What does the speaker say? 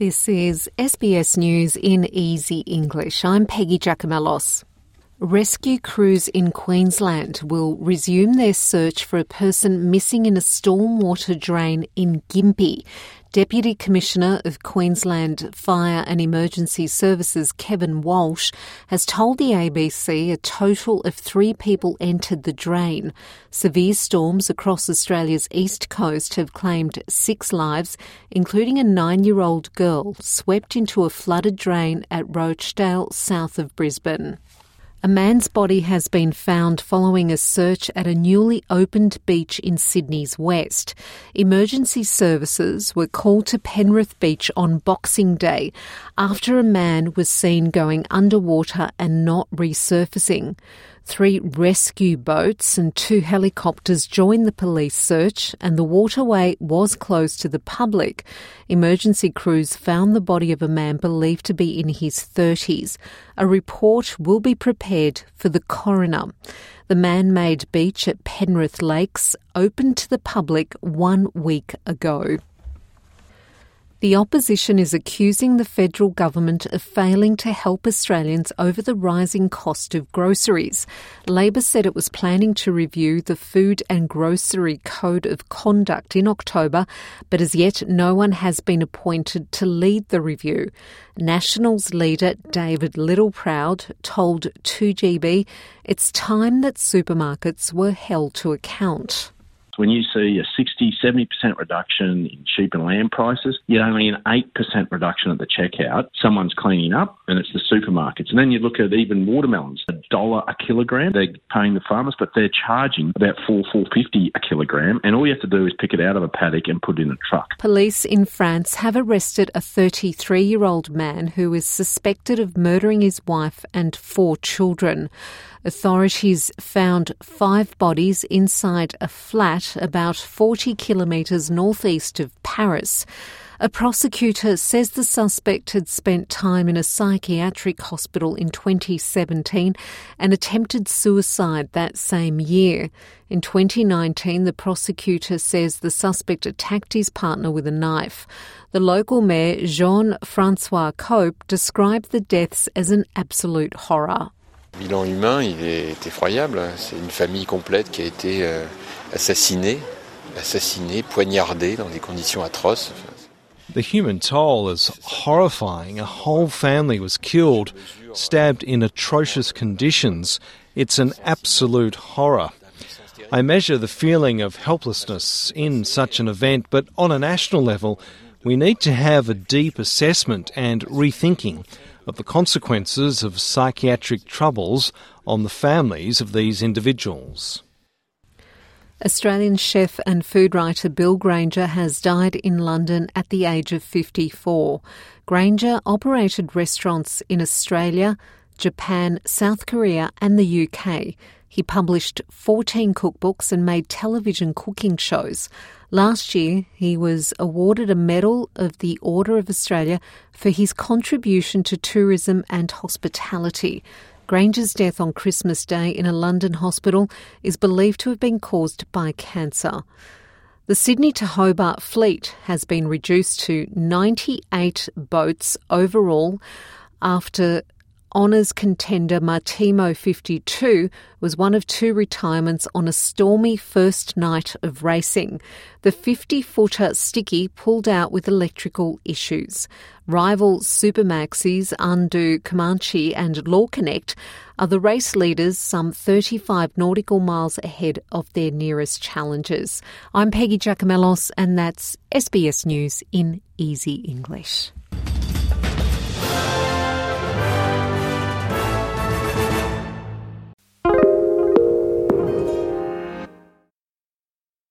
This is SBS News in Easy English. I'm Peggy Giakoumelos. Rescue crews in Queensland will resume their search for a person missing in a stormwater drain in Gympie. Deputy Commissioner of Queensland Fire and Emergency Services Kevin Walsh has told the ABC a total of three people entered the drain. Severe storms across Australia's east coast have claimed six lives, including a nine year old girl swept into a flooded drain at Rochedale, south of Brisbane. A man's body has been found following a search at a newly opened beach in Sydney's west. Emergency services were called to Penrith Beach on Boxing Day after a man was seen going underwater and not resurfacing. Three rescue boats and two helicopters joined the police search, and the waterway was closed to the public. Emergency crews found the body of a man believed to be in his 30s. A report will be prepared for the coroner. The man made beach at Penrith Lakes opened to the public one week ago. The opposition is accusing the federal government of failing to help Australians over the rising cost of groceries. Labor said it was planning to review the Food and Grocery Code of Conduct in October, but as yet no one has been appointed to lead the review. Nationals leader David Littleproud told 2GB it's time that supermarkets were held to account. When you see a 60, 70% reduction in sheep and lamb prices, yet only an 8% reduction at the checkout, someone's cleaning up and it's the supermarkets. And then you look at even watermelons, a dollar a kilogram, they're paying the farmers, but they're charging about four, four fifty a kilogram. And all you have to do is pick it out of a paddock and put it in a truck. Police in France have arrested a 33 year old man who is suspected of murdering his wife and four children. Authorities found five bodies inside a flat about 40 kilometres northeast of Paris. A prosecutor says the suspect had spent time in a psychiatric hospital in 2017 and attempted suicide that same year. In 2019, the prosecutor says the suspect attacked his partner with a knife. The local mayor, Jean Francois Copé, described the deaths as an absolute horror. Bilan humain, il est effroyable. C'est une famille complète qui a été euh, assassinée, assassinée, poignardée dans des conditions atroces. The human toll is horrifying. A whole family was killed, stabbed in atrocious conditions. It's an absolute horror. I measure the feeling of helplessness in such an event, but on a national level, we need to have a deep assessment and rethinking of the consequences of psychiatric troubles on the families of these individuals. Australian chef and food writer Bill Granger has died in London at the age of 54. Granger operated restaurants in Australia, Japan, South Korea, and the UK. He published 14 cookbooks and made television cooking shows. Last year, he was awarded a Medal of the Order of Australia for his contribution to tourism and hospitality. Granger's death on Christmas Day in a London hospital is believed to have been caused by cancer. The Sydney to Hobart fleet has been reduced to 98 boats overall after Honours contender Maritimo 52 was one of two retirements on a stormy first night of racing. The 50 footer Sticky pulled out with electrical issues. Rival Supermaxis Andoo Comanche and Law Connect are the race leaders some 35 nautical miles ahead of their nearest challengers. I'm Peggy Giakoumelos, and that's SBS News in Easy English.